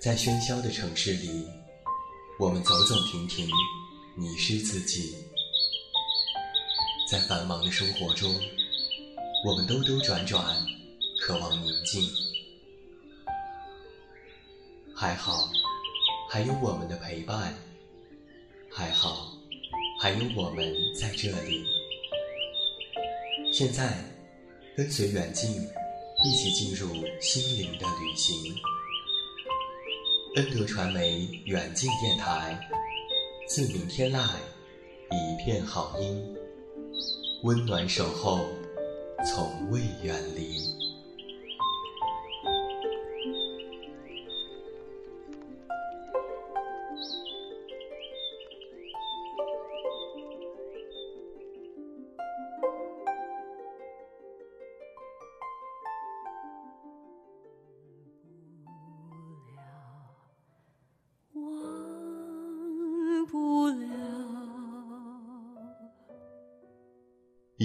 在喧嚣的城市里，我们走走停停，迷失自己；在繁忙的生活中，我们兜兜转转，渴望宁静。还好，还有我们的陪伴；还好，还有我们在这里。现在，跟随远近，一起进入心灵的旅行。恩德传媒远近电台，自明天籁，一片好音，温暖守候，从未远离。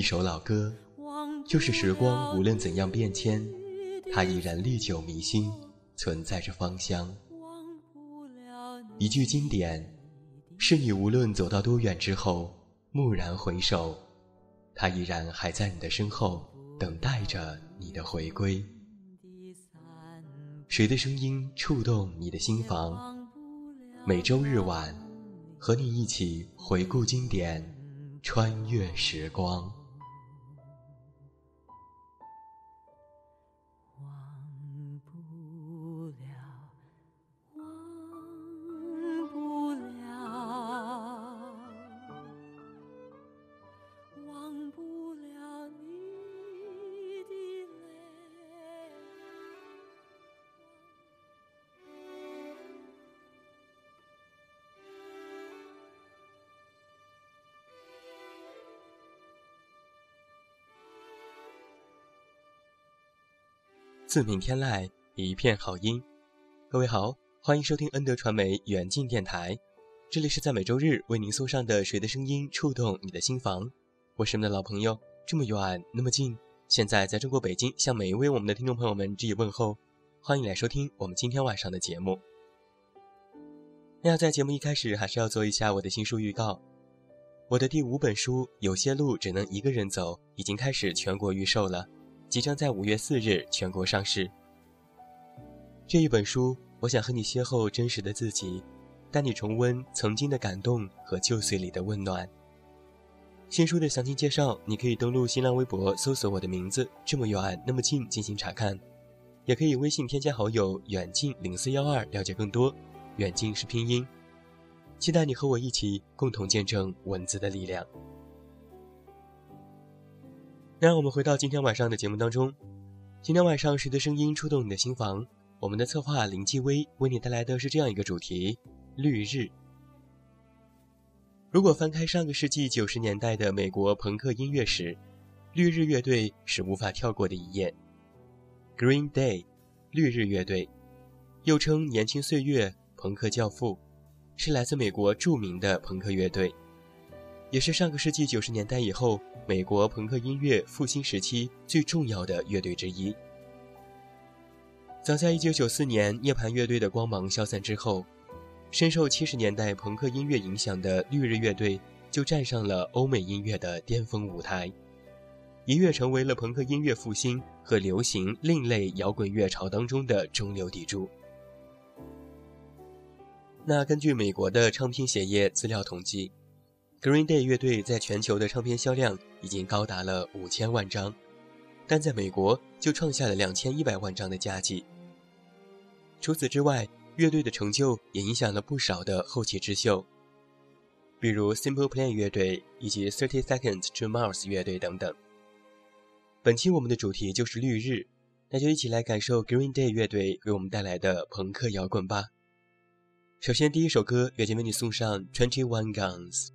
一首老歌，就是时光无论怎样变迁，它依然历久弥新，存在着芳香。一句经典，是你无论走到多远之后，蓦然回首，它依然还在你的身后，等待着你的回归。谁的声音触动你的心房？每周日晚，和你一起回顾经典，穿越时光。自命天籁，一片好音。各位好，欢迎收听恩德传媒远近电台。这里是在每周日为您送上的《谁的声音触动你的心房》。我是你们的老朋友，这么远那么近。现在在中国北京，向每一位我们的听众朋友们致以问候。欢迎来收听我们今天晚上的节目。那要在节目一开始，还是要做一下我的新书预告。我的第五本书《有些路只能一个人走》已经开始全国预售了。即将在五月四日全国上市。这一本书，我想和你邂逅真实的自己，带你重温曾经的感动和旧岁里的温暖。新书的详情介绍，你可以登录新浪微博搜索我的名字“这么远那么近”进行查看，也可以微信添加好友“远近零四幺二”了解更多。远近是拼音。期待你和我一起共同见证文字的力量。那让我们回到今天晚上的节目当中。今天晚上谁的声音触动你的心房？我们的策划林继威为你带来的是这样一个主题：绿日。如果翻开上个世纪九十年代的美国朋克音乐史，绿日乐队是无法跳过的一页。Green Day，绿日乐队，又称年轻岁月、朋克教父，是来自美国著名的朋克乐队。也是上个世纪九十年代以后美国朋克音乐复兴时期最重要的乐队之一。早在一九九四年涅槃乐队的光芒消散之后，深受七十年代朋克音乐影响的绿日乐队就站上了欧美音乐的巅峰舞台，一跃成为了朋克音乐复兴和流行另类摇滚乐潮当中的中流砥柱。那根据美国的唱片协业资料统计。Green Day 乐队在全球的唱片销量已经高达了五千万张，但在美国就创下了两千一百万张的佳绩。除此之外，乐队的成就也影响了不少的后起之秀，比如 Simple Plan 乐队以及 Thirty Seconds to Mars 乐队等等。本期我们的主题就是绿日，那就一起来感受 Green Day 乐队为我们带来的朋克摇滚吧。首先，第一首歌，远近为你送上 Twenty One Guns。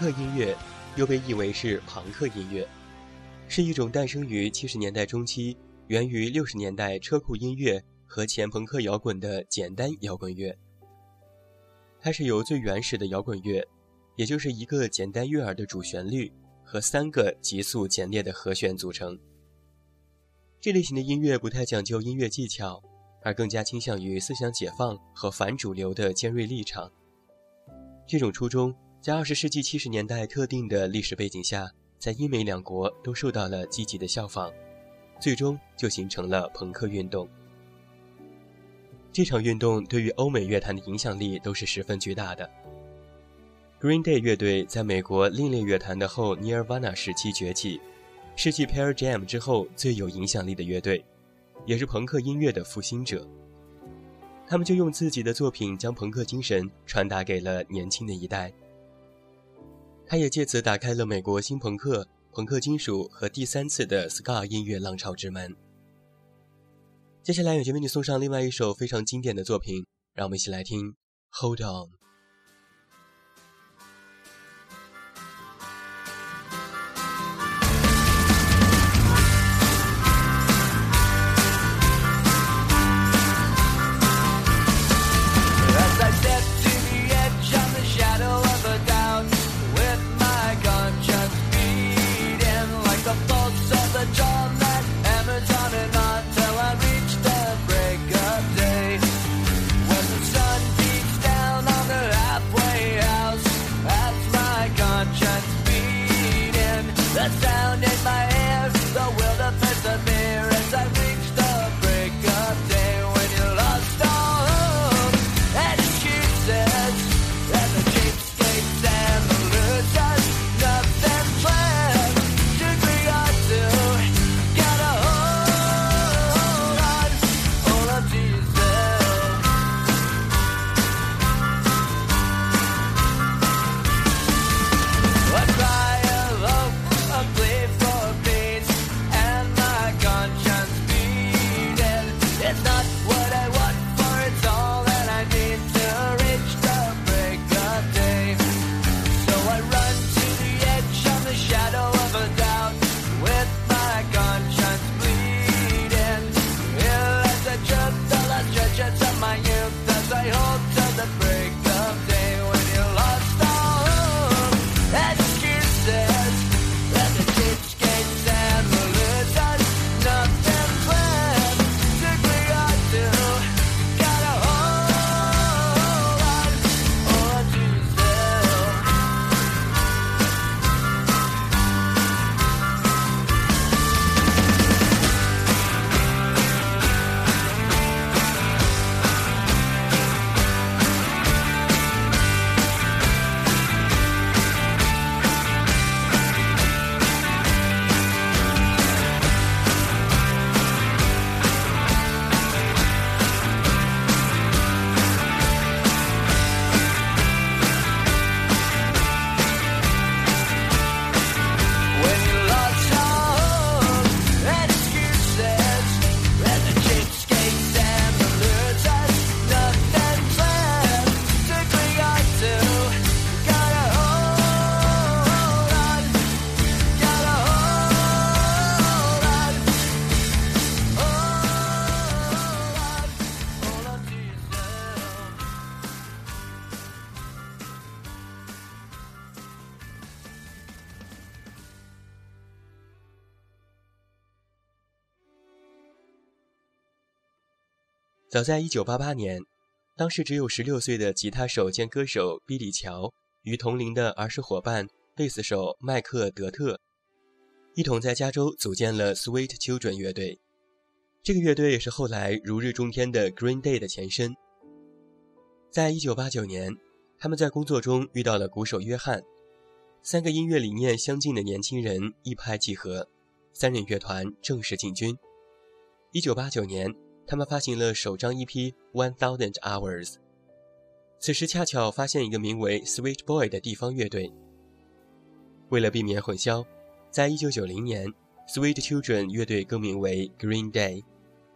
克音乐又被译为是朋克音乐，是一种诞生于七十年代中期、源于六十年代车库音乐和前朋克摇滚的简单摇滚乐。它是由最原始的摇滚乐，也就是一个简单悦耳的主旋律和三个急速简练的和弦组成。这类型的音乐不太讲究音乐技巧，而更加倾向于思想解放和反主流的尖锐立场。这种初衷。在二十世纪七十年代特定的历史背景下，在英美两国都受到了积极的效仿，最终就形成了朋克运动。这场运动对于欧美乐坛的影响力都是十分巨大的。Green Day 乐队在美国另类乐坛的后 Nirvana 时期崛起，是继 Pearl Jam 之后最有影响力的乐队，也是朋克音乐的复兴者。他们就用自己的作品将朋克精神传达给了年轻的一代。他也借此打开了美国新朋克、朋克金属和第三次的 ska 音乐浪潮之门。接下来，远杰为你送上另外一首非常经典的作品，让我们一起来听《Hold On》。早在1988年，当时只有16岁的吉他手兼歌手比里·乔与同龄的儿时伙伴贝斯手麦克·德特，一同在加州组建了 Sweet Children 乐队。这个乐队也是后来如日中天的 Green Day 的前身。在1989年，他们在工作中遇到了鼓手约翰，三个音乐理念相近的年轻人一拍即合，三人乐团正式进军。1989年。他们发行了首张 EP《One Thousand Hours》，此时恰巧发现一个名为 Sweet Boy 的地方乐队。为了避免混淆，在一九九零年，Sweet Children 乐队更名为 Green Day，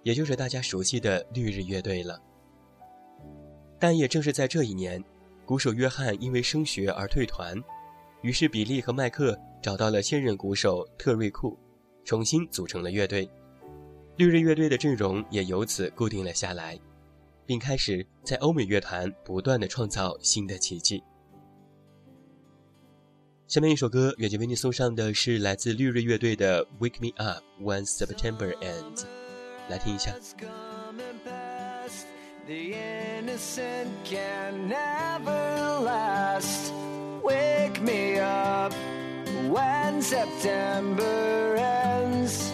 也就是大家熟悉的绿日乐队了。但也正是在这一年，鼓手约翰因为升学而退团，于是比利和麦克找到了现任鼓手特瑞库，重新组成了乐队。绿日乐队的阵容也由此固定了下来，并开始在欧美乐坛不断的创造新的奇迹。下面一首歌，远近为你送上的是来自绿日乐队的《Wake Me Up When September Ends》，来听一下。Wake me up when September ends.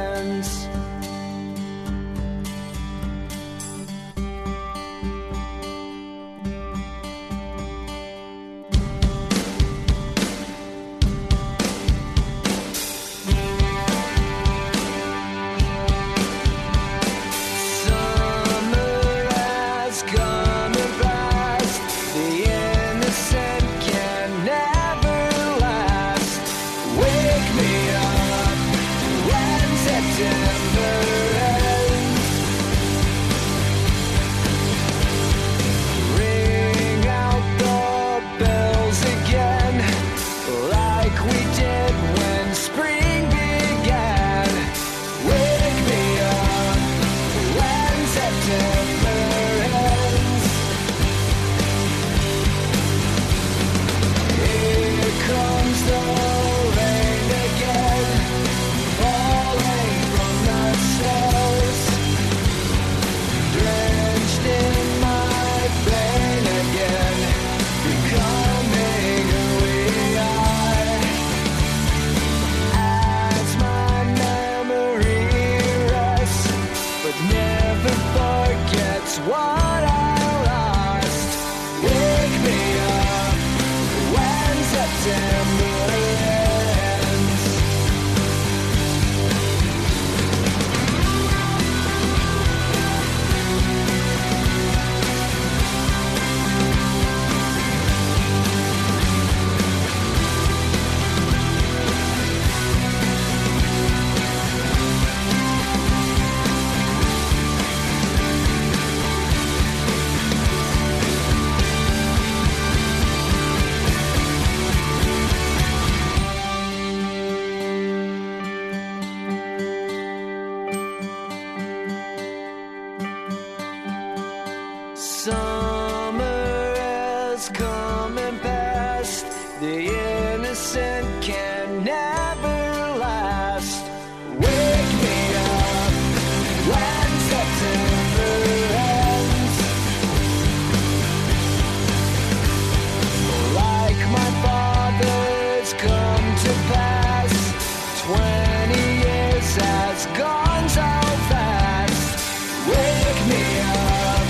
Me up.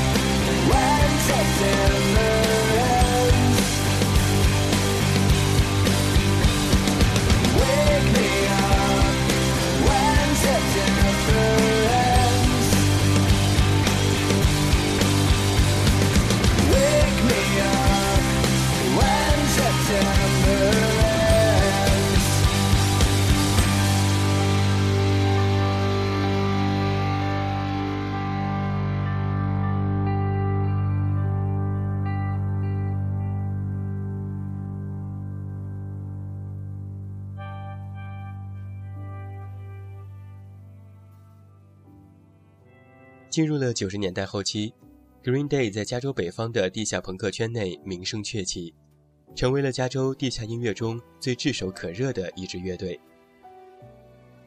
When September 进入了九十年代后期，Green Day 在加州北方的地下朋克圈内名声鹊起，成为了加州地下音乐中最炙手可热的一支乐队。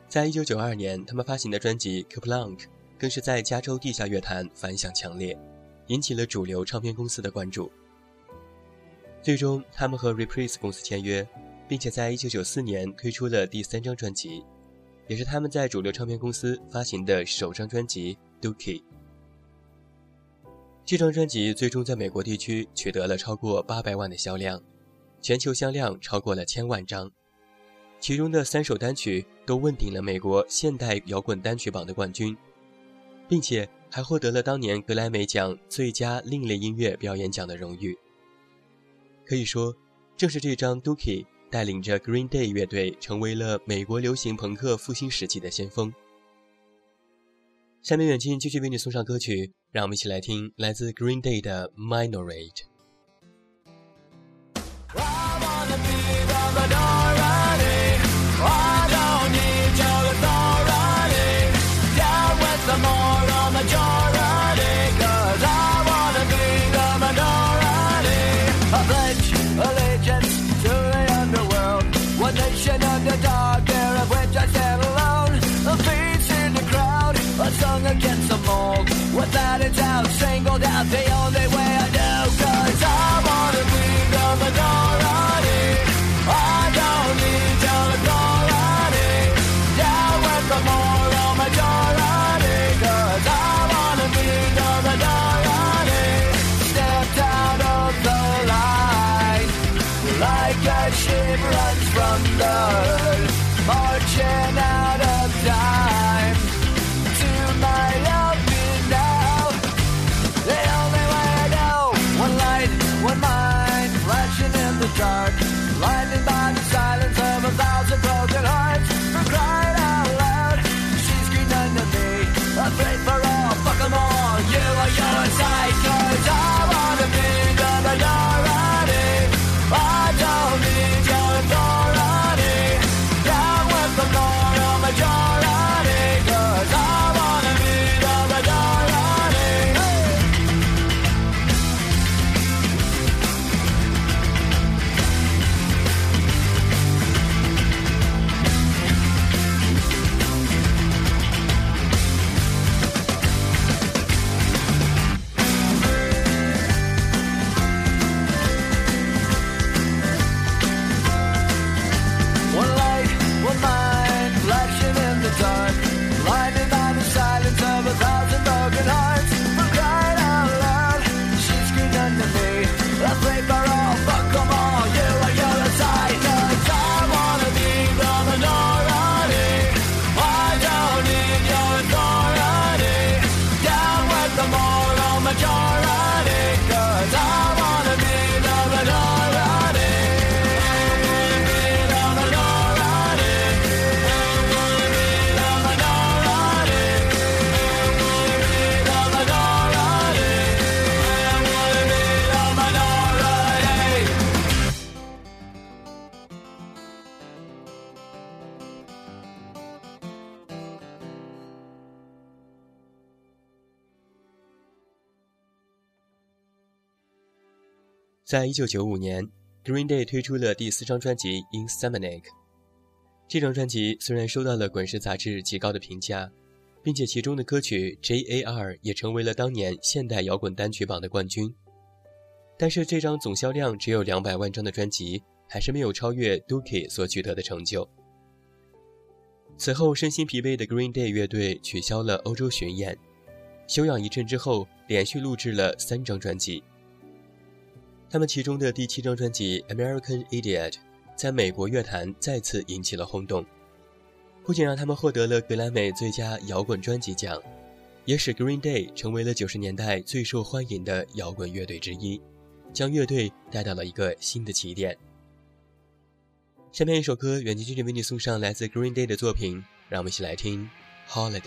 在一九九二年，他们发行的专辑《c a p l a n k 更是在加州地下乐坛反响强烈，引起了主流唱片公司的关注。最终，他们和 Reprise 公司签约，并且在一九九四年推出了第三张专辑，也是他们在主流唱片公司发行的首张专辑《Dookie》。这张专辑最终在美国地区取得了超过八百万的销量，全球销量超过了千万张，其中的三首单曲都问鼎了美国现代摇滚单曲榜的冠军，并且还获得了当年格莱美奖最佳另类音乐表演奖的荣誉。可以说，正是这张《Dookie》带领着 Green Day 乐队成为了美国流行朋克复兴时期的先锋。下面远近继续为你送上歌曲。让我们一起来听来自 Green Day 的 Minorate。Georgia. 在一九九五年，Green Day 推出了第四张专辑《Insomniac》。这张专辑虽然收到了滚石杂志极高的评价，并且其中的歌曲《J.A.R》也成为了当年现代摇滚单曲榜的冠军，但是这张总销量只有两百万张的专辑，还是没有超越 Dookie 所取得的成就。此后，身心疲惫的 Green Day 乐队取消了欧洲巡演，休养一阵之后，连续录制了三张专辑。他们其中的第七张专辑《American Idiot》在美国乐坛再次引起了轰动，不仅让他们获得了格莱美最佳摇滚专辑奖，也使 Green Day 成为了九十年代最受欢迎的摇滚乐队之一，将乐队带到了一个新的起点。下面一首歌，远近距离为你送上来自 Green Day 的作品，让我们一起来听《Holiday》。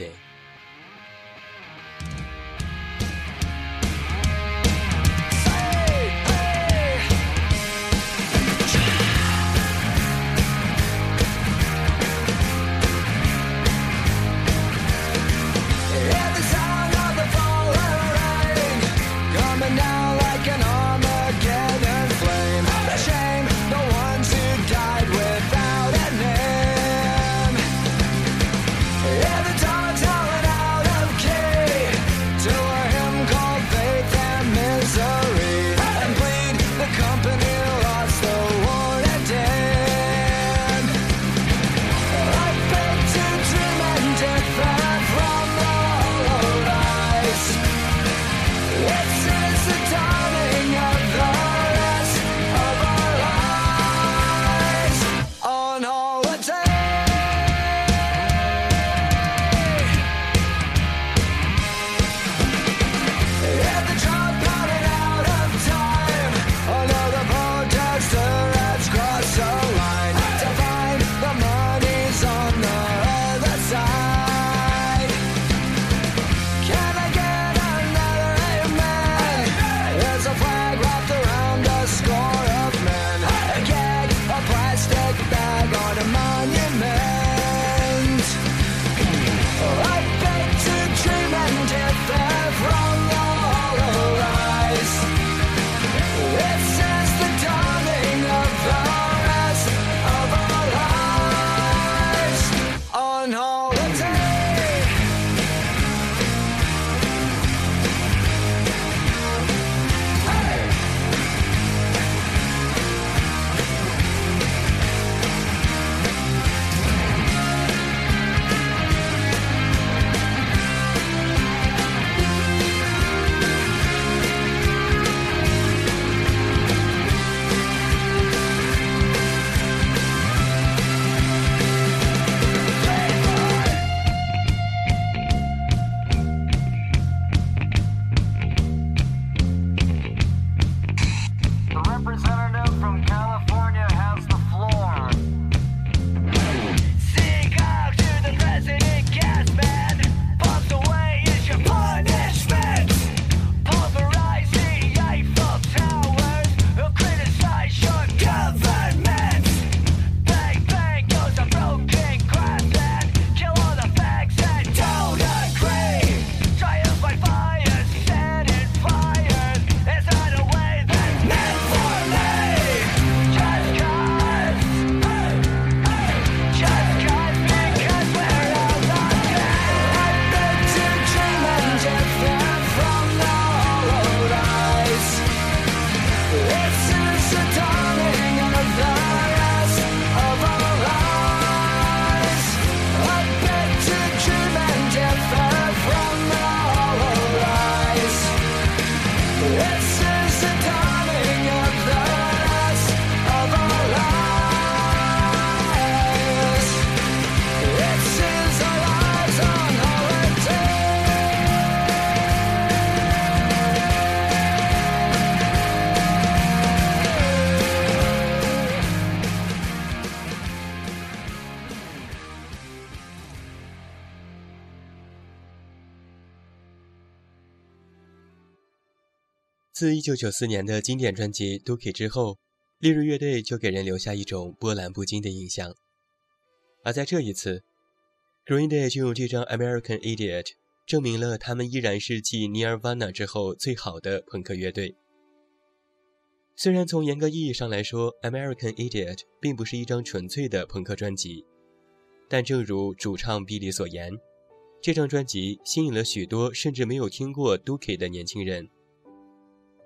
自1994年的经典专辑《Dookie》之后，烈日乐队就给人留下一种波澜不惊的印象。而在这一次，Green Day 就用这张《American Idiot》证明了他们依然是继 Nirvana 之后最好的朋克乐队。虽然从严格意义上来说，《American Idiot》并不是一张纯粹的朋克专辑，但正如主唱比利所言，这张专辑吸引了许多甚至没有听过 Dookie 的年轻人。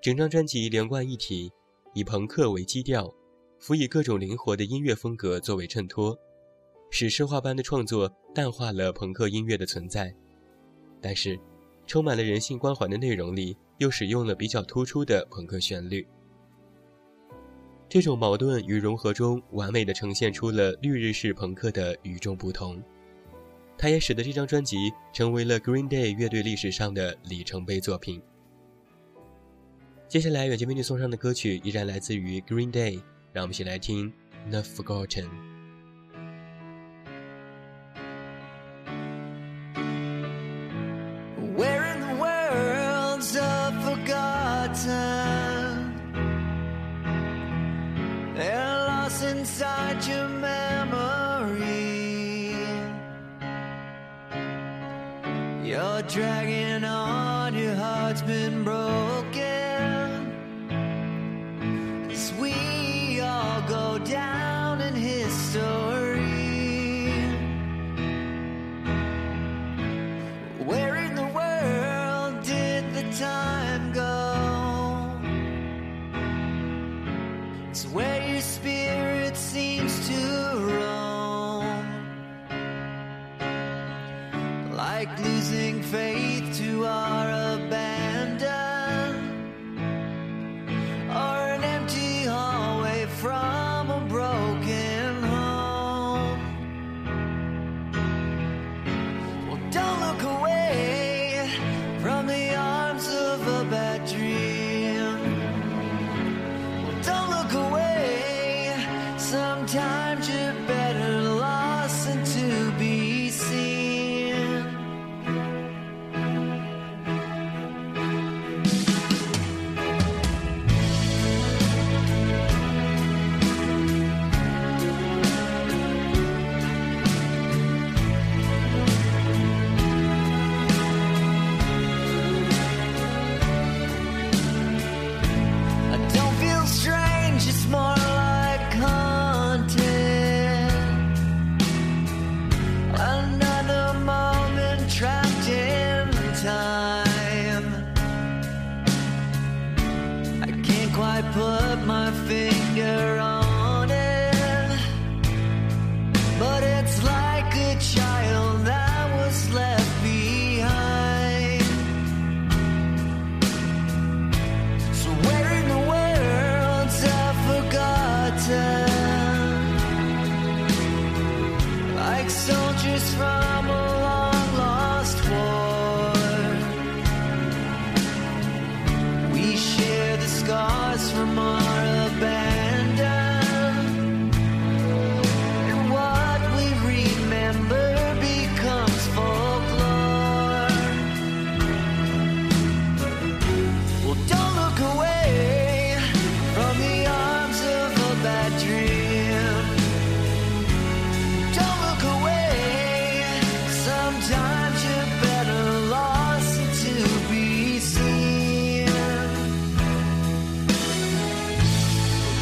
整张专辑连贯一体，以朋克为基调，辅以各种灵活的音乐风格作为衬托，史诗化般的创作淡化了朋克音乐的存在，但是，充满了人性关怀的内容里又使用了比较突出的朋克旋律。这种矛盾与融合中，完美的呈现出了绿日式朋克的与众不同。它也使得这张专辑成为了 Green Day 乐队历史上的里程碑作品。接下来，远近为你送上的歌曲依然来自于 Green Day，让我们一起来听《Not Forgotten》。Where in the world's a forgotten? They're lost inside your memory. You're dragging on, your heart's been broken.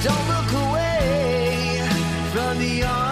Don't look away from the arms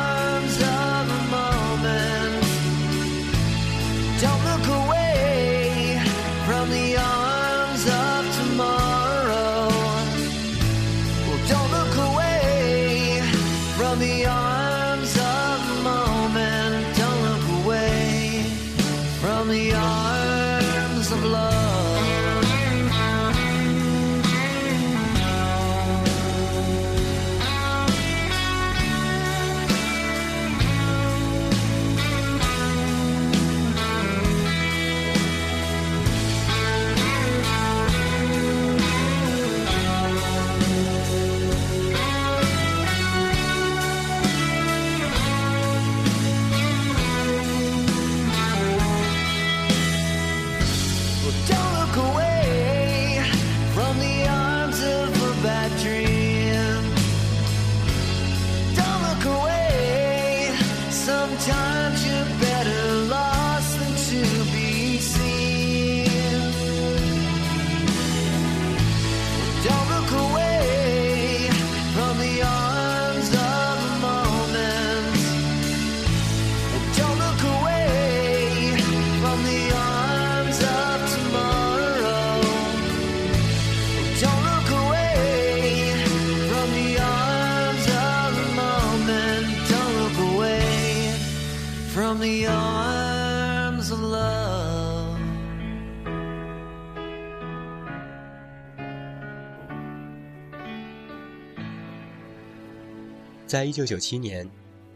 在一九九七年，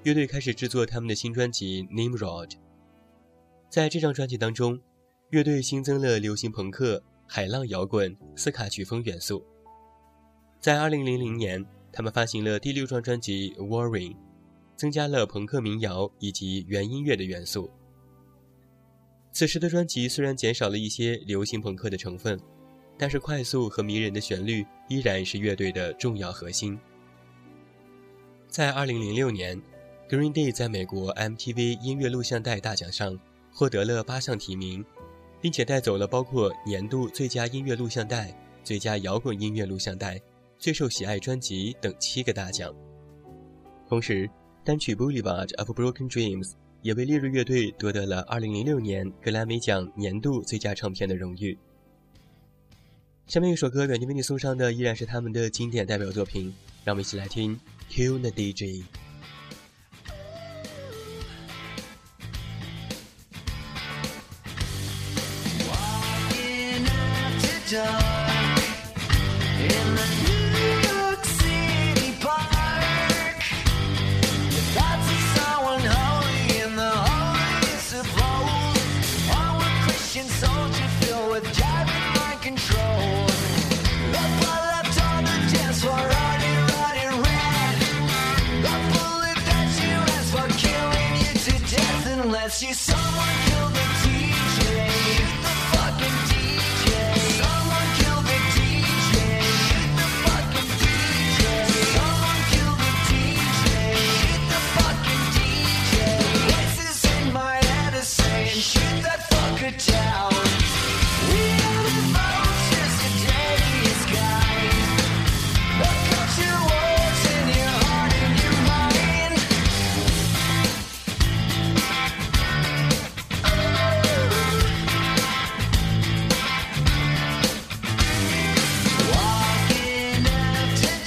乐队开始制作他们的新专辑《Nimrod》。在这张专辑当中，乐队新增了流行朋克、海浪摇滚、斯卡曲风元素。在二零零零年，他们发行了第六张专辑《Warring》，增加了朋克民谣以及原音乐的元素。此时的专辑虽然减少了一些流行朋克的成分，但是快速和迷人的旋律依然是乐队的重要核心。在2006年，Green Day 在美国 MTV 音乐录像带大奖上获得了八项提名，并且带走了包括年度最佳音乐录像带、最佳摇滚音乐录像带、最受喜爱专辑等七个大奖。同时，单曲《Boulevard of Broken Dreams》也为烈日乐队夺得了2006年格莱美奖年度最佳唱片的荣誉。下面一首歌，远近为你送上的依然是他们的经典代表作品，让我们一起来听。Q 的 DJ。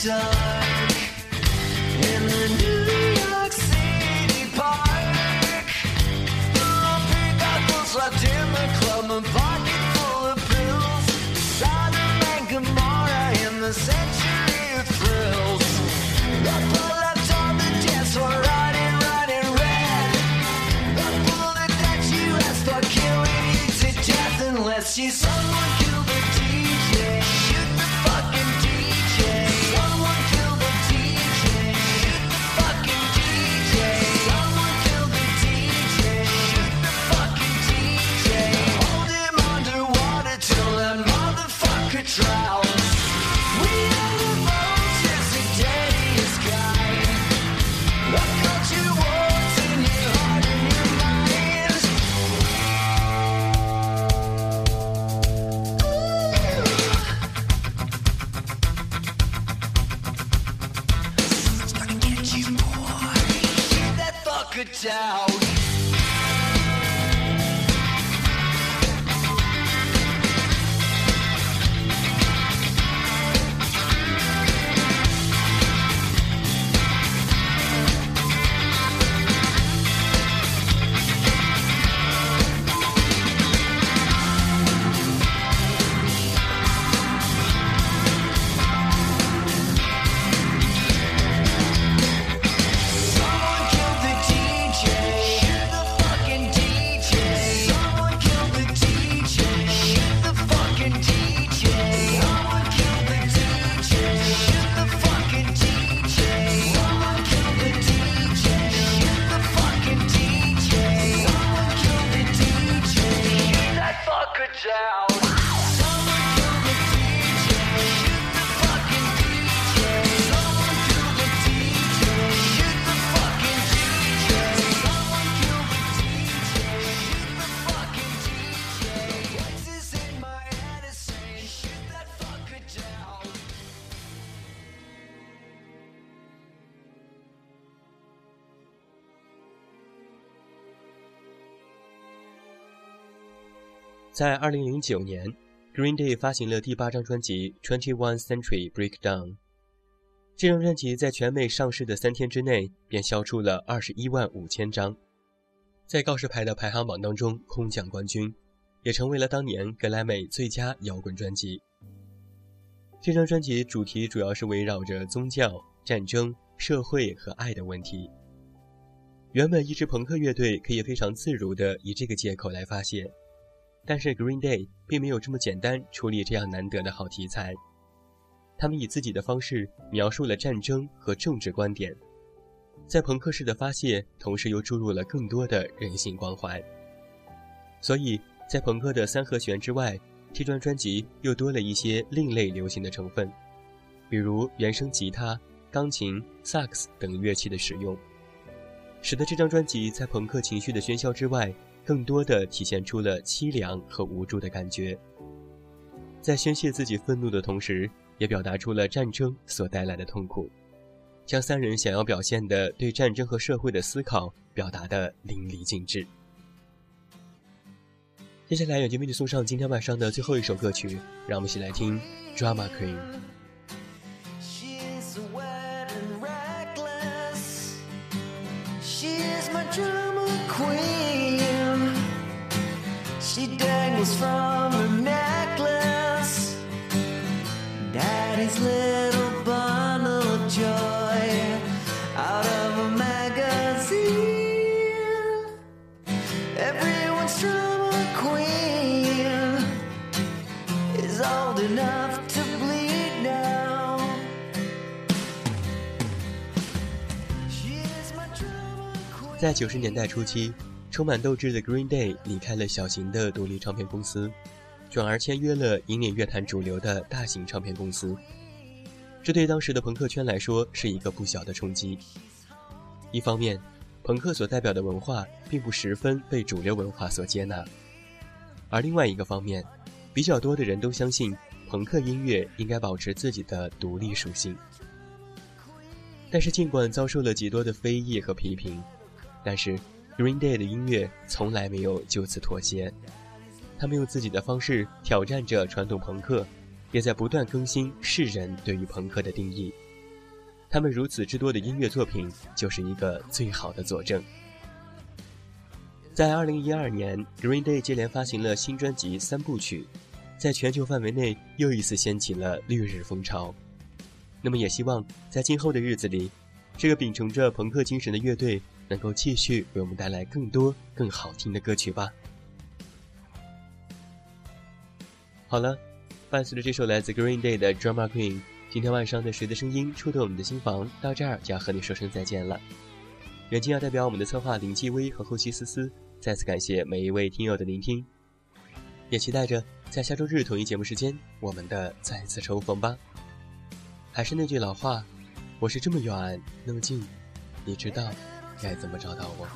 In the New York City park. In the club, a pocket full of pills. Sodom and Gomorrah in the century of thrills. The dance floor, running, running red. The bullet that you for, killing you to death unless you 在2009年，Green Day 发行了第八张专辑《Twenty One Century Breakdown》。这张专辑在全美上市的三天之内便销出了二十一万五千张，在告示牌的排行榜当中空降冠军，也成为了当年格莱美最佳摇滚专辑。这张专辑主题主要是围绕着宗教、战争、社会和爱的问题。原本一支朋克乐队可以非常自如地以这个借口来发泄，但是 Green Day 并没有这么简单处理这样难得的好题材。他们以自己的方式描述了战争和政治观点，在朋克式的发泄，同时又注入了更多的人性关怀。所以在朋克的三和弦之外，这张专辑又多了一些另类流行的成分，比如原声吉他、钢琴、萨克斯等乐器的使用，使得这张专辑在朋克情绪的喧嚣之外，更多的体现出了凄凉和无助的感觉。在宣泄自己愤怒的同时，也表达出了战争所带来的痛苦，将三人想要表现的对战争和社会的思考表达的淋漓尽致。接下来，远近为你送上今天晚上的最后一首歌曲，让我们一起来听《Drama Queen Queen》。在九十年代初期， 充满斗志的 Green Day 离开了小型的独立唱片公司，转而签约了引领乐坛主流的大型唱片公司。这对当时的朋克圈来说是一个不小的冲击。一方面，朋克所代表的文化并不十分被主流文化所接纳；而另外一个方面，比较多的人都相信朋克音乐应该保持自己的独立属性。但是，尽管遭受了极多的非议和批评。但是，Green Day 的音乐从来没有就此妥协，他们用自己的方式挑战着传统朋克，也在不断更新世人对于朋克的定义。他们如此之多的音乐作品，就是一个最好的佐证。在2012年，Green Day 接连发行了新专辑三部曲，在全球范围内又一次掀起了绿日风潮。那么，也希望在今后的日子里，这个秉承着朋克精神的乐队。能够继续为我们带来更多更好听的歌曲吧。好了，伴随着这首来自 Green Day 的 Drama Queen，今天晚上的谁的声音触动我们的心房，到这儿就要和你说声再见了。远近要代表我们的策划林继威和后期思思，再次感谢每一位听友的聆听，也期待着在下周日同一节目时间我们的再次重逢吧。还是那句老话，我是这么远那么近，你知道。该怎么找到我？